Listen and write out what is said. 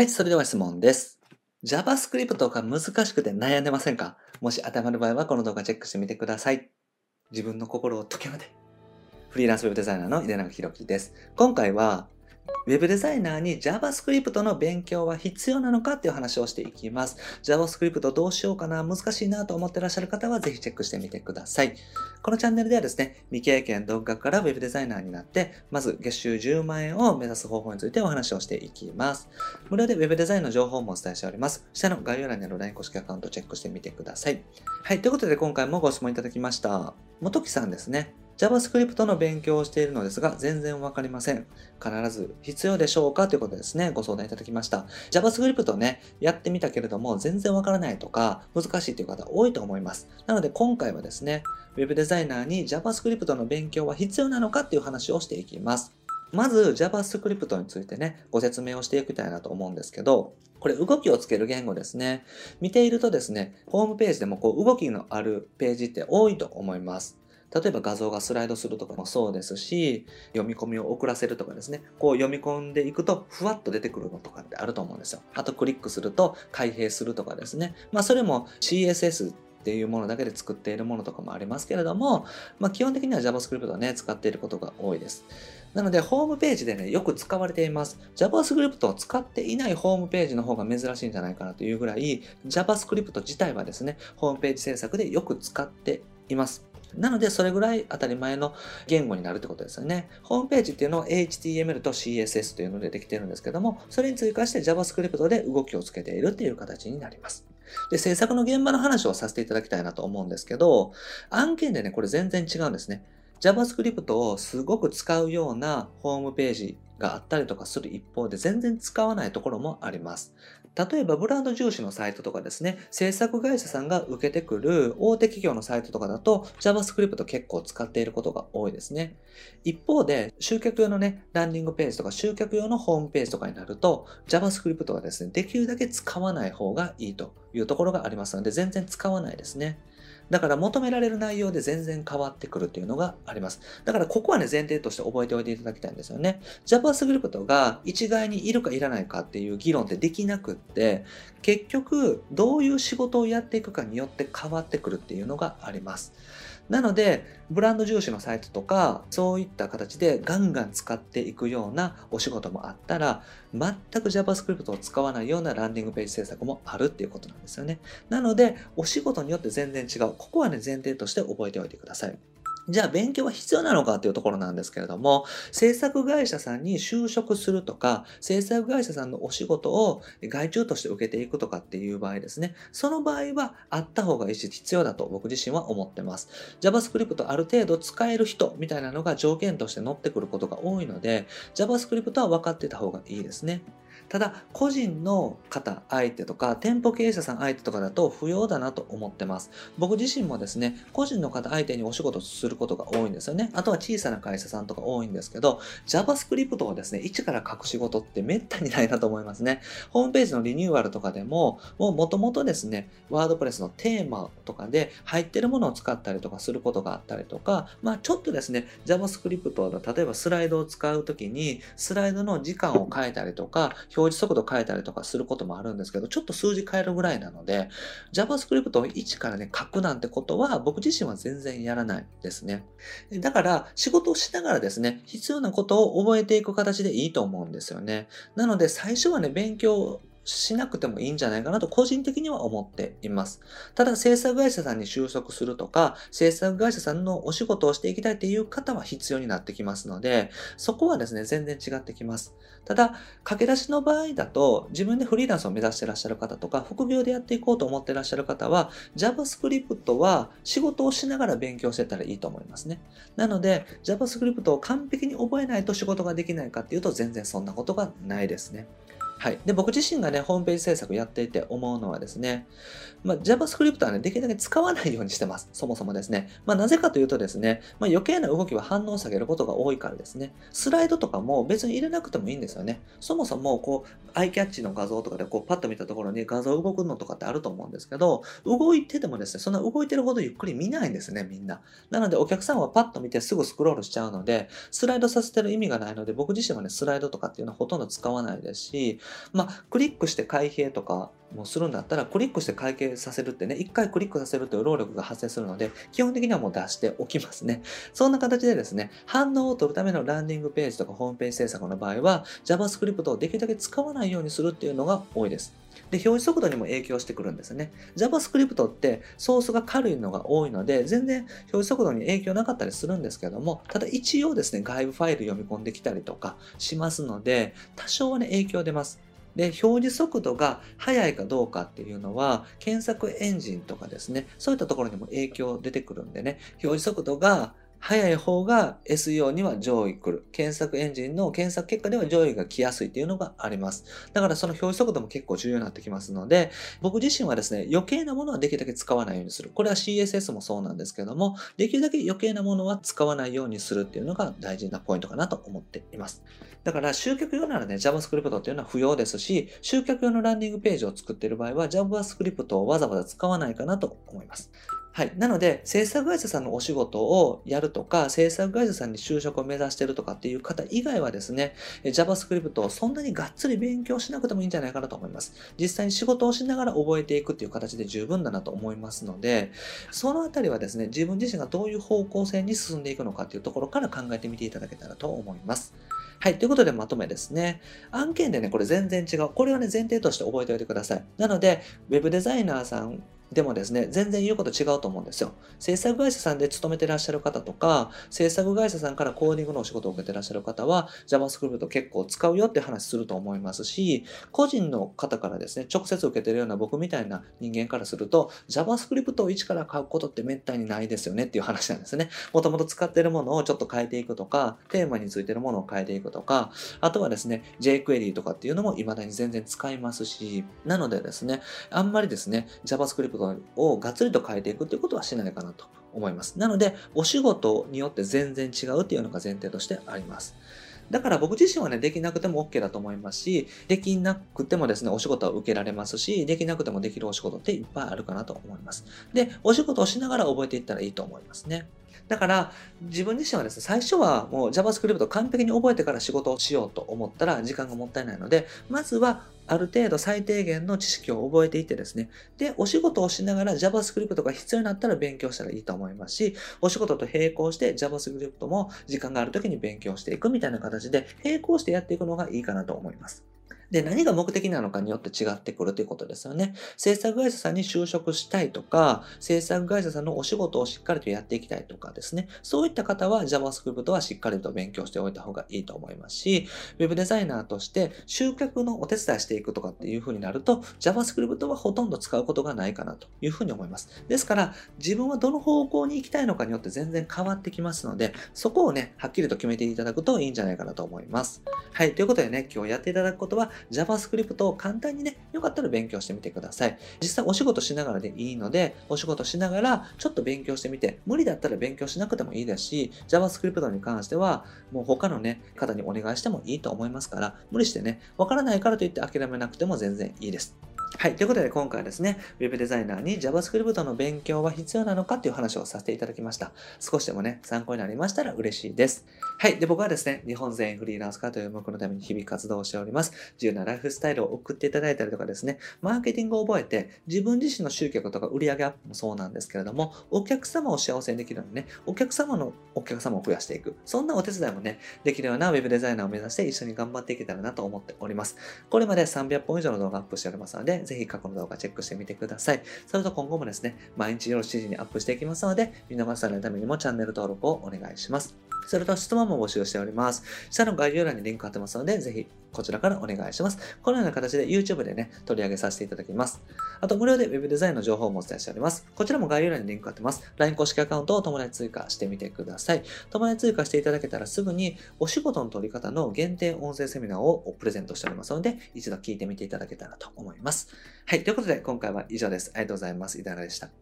はい、それでは質問です。JavaScript が難しくて悩んでませんか？もし当てはまる場合はこの動画チェックしてみてください。自分の心を解けまで。フリーランスウェブデザイナーの井出永弘樹です。今回は、ウェブデザイナーに JavaScript の勉強は必要なのかっていう話をしていきます。JavaScript どうしようかな難しいなと思ってらっしゃる方はぜひチェックしてみてください。このチャンネルではですね、未経験独学からウェブデザイナーになって、まず月収10万円を目指す方法についてお話をしていきます。無料で Web デザインの情報もお伝えしております。下の概要欄にある LINE 公式アカウントチェックしてみてください。はい、ということで今回もご質問いただきました。元木さんですね。JavaScript の勉強をしているのですが、全然わかりません。必ず必要でしょうか？ということですね、ご相談いただきました。JavaScript ね、やってみたけれども、全然わからないとか、難しいという方多いと思います。なので今回はですね、Web デザイナーに JavaScript の勉強は必要なのかっていう話をしていきます。まず JavaScript についてね、ご説明をしていきたいなと思うんですけど、これ動きをつける言語ですね。見ているとですね、ホームページでもこう動きのあるページって多いと思います。例えば画像がスライドするとかもそうですし、読み込みを遅らせるとかですね、こう読み込んでいくとふわっと出てくるのとかってあると思うんですよ。あとクリックすると開閉するとかですね。まあそれも CSS っていうものだけで作っているものとかもありますけれども、まあ基本的には JavaScript をね、使っていることが多いです。なので、ホームページでね、よく使われています。JavaScript を使っていないホームページの方が珍しいんじゃないかなというぐらい、JavaScript 自体はですね、ホームページ制作でよく使っています。なので、それぐらい当たり前の言語になるってことですよね。ホームページっていうのは HTML と CSS というのでできてるんですけども、それに追加して JavaScript で動きをつけているっていう形になります。で、制作の現場の話をさせていただきたいなと思うんですけど、案件でね、これ全然違うんですね。JavaScript をすごく使うようなホームページがあったりとかする一方で全然使わないところもあります。例えばブランド重視のサイトとかですね、制作会社さんが受けてくる大手企業のサイトとかだと JavaScript 結構使っていることが多いですね。一方で集客用のね、ランディングページとか集客用のホームページとかになると JavaScript はですね、できるだけ使わない方がいいというところがありますので全然使わないですね。だから求められる内容で全然変わってくるっていうのがあります。だからここはね、前提として覚えておいていただきたいんですよね。JavaScript が一概にいるかいらないかっていう議論ってできなくって、結局どういう仕事をやっていくかによって変わってくるっていうのがあります。なので、ブランド重視のサイトとか、そういった形でガンガン使っていくようなお仕事もあったら、全く JavaScript を使わないようなランディングページ制作もあるっていうことなんですよね。なので、お仕事によって全然違う。ここはね、前提として覚えておいてください。じゃあ勉強は必要なのかっていうところなんですけれども、制作会社さんに就職するとか、制作会社さんのお仕事を外注として受けていくとかっていう場合ですね、その場合はあった方がいいし必要だと僕自身は思ってます。JavaScript ある程度使える人みたいなのが条件として載ってくることが多いので、JavaScript は分かってた方がいいですね。ただ、個人の方相手とか、店舗経営者さん相手とかだと不要だなと思ってます。僕自身もですね、個人の方相手にお仕事することが多いんですよね。あとは小さな会社さんとか多いんですけど、JavaScript をですね、一から書く仕事ってめったにないなと思いますね。ホームページのリニューアルとかでも、もう元々ですね、ワードプレスのテーマとかで入ってるものを使ったりとかすることがあったりとか、まあちょっとですね、JavaScript の例えばスライドを使うときに、スライドの時間を変えたりとか、表表示速度変えたりとかすることもあるんですけど、ちょっと数字変えるぐらいなので、JavaScript を1からね、書くなんてことは僕自身は全然やらないですね。だから、仕事をしながらですね、必要なことを覚えていく形でいいと思うんですよね。なので、最初はね、勉強しなくてもいいんじゃないかなと個人的には思っています。ただ制作会社さんに就職するとか、制作会社さんのお仕事をしていきたいっていう方は必要になってきますので、そこはですね、全然違ってきます。ただ、駆け出しの場合だと、自分でフリーランスを目指してらっしゃる方とか、副業でやっていこうと思ってらっしゃる方は、JavaScript は仕事をしながら勉強してたらいいと思いますね。なので、JavaScript を完璧に覚えないと仕事ができないかっていうと、全然そんなことがないですね。はい。で、僕自身がね、ホームページ制作やっていて思うのはですね、まあ、JavaScript はね、できるだけ使わないようにしてます。そもそもですね。まあ、なぜかというとですね、まあ、余計な動きは反応を下げることが多いからですね。スライドとかも別に入れなくてもいいんですよね。そもそも、こう、アイキャッチの画像とかで、こう、パッと見たところに画像動くのとかってあると思うんですけど、動いててもですね、そんな動いてるほどゆっくり見ないんですね、みんな。なので、お客さんはパッと見てすぐスクロールしちゃうので、スライドさせてる意味がないので、僕自身はね、スライドとかっていうのはほとんど使わないですし、まあ、クリックして開閉とかもするんだったら、クリックして会計させるってね、一回クリックさせるという労力が発生するので、基本的にはもう出しておきますね。そんな形でですね、反応を取るためのランディングページとかホームページ制作の場合は、JavaScript をできるだけ使わないようにするっていうのが多いです。で、表示速度にも影響してくるんですね。JavaScript ってソースが軽いのが多いので、全然表示速度に影響なかったりするんですけども、ただ一応ですね、外部ファイル読み込んできたりとかしますので、多少はね、影響出ます。で、表示速度が速いかどうかっていうのは、検索エンジンとかですね、そういったところにも影響出てくるんでね、表示速度が早い方が SEO には上位来る。検索エンジンの検索結果では上位が来やすいっていうのがあります。だからその表示速度も結構重要になってきますので、僕自身はですね、余計なものはできるだけ使わないようにする。これは CSS もそうなんですけども、できるだけ余計なものは使わないようにするっていうのが大事なポイントかなと思っています。だから集客用ならね、JavaScript っていうのは不要ですし、集客用のランディングページを作っている場合は JavaScript をわざわざ使わないかなと思います。はい。なので、制作会社さんのお仕事をやるとか、制作会社さんに就職を目指してるとかっていう方以外はですね、JavaScript をそんなにがっつり勉強しなくてもいいんじゃないかなと思います。実際に仕事をしながら覚えていくっていう形で十分だなと思いますので、そのあたりはですね、自分自身がどういう方向性に進んでいくのかっていうところから考えてみていただけたらと思います。はい。ということでまとめですね。案件でね、これ全然違う。これはね、前提として覚えておいてください。なので、Web デザイナーさんでもですね、全然言うこと違うと思うんですよ。制作会社さんで勤めてらっしゃる方とか、制作会社さんからコーディングのお仕事を受けてらっしゃる方は、JavaScript 結構使うよって話すると思いますし、個人の方からですね、直接受けてるような僕みたいな人間からすると、JavaScript を一から買うことってめったにないですよねっていう話なんですね。もともと使ってるものをちょっと変えていくとか、テーマについてるものを変えていくとか、あとはですね、jQuery とかっていうのも未だに全然使いますし、なのでですね、あんまりですね、JavaScript をがっつりと変えていくっていうことはしないかなと思います。なので、お仕事によって全然違うっていうのが前提としてあります。だから僕自身はね、できなくても OK だと思いますし、できなくてもですね、お仕事は受けられますし、できなくてもできるお仕事っていっぱいあるかなと思います。で、お仕事をしながら覚えていったらいいと思いますね。だから、自分自身はですね、最初はもう JavaScript を完璧に覚えてから仕事をしようと思ったら時間がもったいないので、まずはある程度最低限の知識を覚えていってですね、で、お仕事をしながら JavaScript が必要になったら勉強したらいいと思いますし、お仕事と並行して JavaScript も時間がある時に勉強していくみたいな形で並行してやっていくのがいいかなと思います。で、何が目的なのかによって違ってくるということですよね。制作会社さんに就職したいとか、制作会社さんのお仕事をしっかりとやっていきたいとかですね。そういった方は JavaScript はしっかりと勉強しておいた方がいいと思いますし、Web デザイナーとして集客のお手伝いしていくとかっていう風になると、JavaScript はほとんど使うことがないかなというふうに思います。ですから、自分はどの方向に行きたいのかによって全然変わってきますので、そこをね、はっきりと決めていただくといいんじゃないかなと思います。はい。ということでね、今日やっていただくことは JavaScript を簡単にね、よかったら勉強してみてください。実際お仕事しながらでいいので、お仕事しながらちょっと勉強してみて、無理だったら勉強しなくてもいいですし、JavaScript に関しては、もう他のね、方にお願いしてもいいと思いますから、無理してね、わからないからといって諦めなくても全然いいです。はい。ということで今回はですね、Web デザイナーに JavaScript の勉強は必要なのかっていう話をさせていただきました。少しでもね、参考になりましたら嬉しいです。はい。で、僕はですね、日本全員フリーランス化という目のために日々活動しております。自由なライフスタイルを送っていただいたりとかですね、マーケティングを覚えて、自分自身の集客とか売上アップもそうなんですけれども、お客様を幸せにできるようにね、お客様のお客様を増やしていく。そんなお手伝いもね、できるような Web デザイナーを目指して一緒に頑張っていけたらなと思っております。これまで300本以上の動画アップしておりますので、ぜひ過去の動画チェックしてみてください。それと今後もですね、毎日夜7時にアップしていきますので、見逃さないためにもチャンネル登録をお願いします。それと質問も募集しております。下の概要欄にリンク貼ってますので、ぜひこちらからお願いします。このような形で YouTube でね、取り上げさせていただきます。あと、無料で Web デザインの情報もお伝えしております。こちらも概要欄にリンク貼ってます。LINE 公式アカウントを友達追加してみてください。友達追加していただけたらすぐにお仕事の取り方の限定音声セミナーをプレゼントしておりますので、一度聞いてみていただけたらと思います。はい。ということで、今回は以上です。ありがとうございます。いただでした。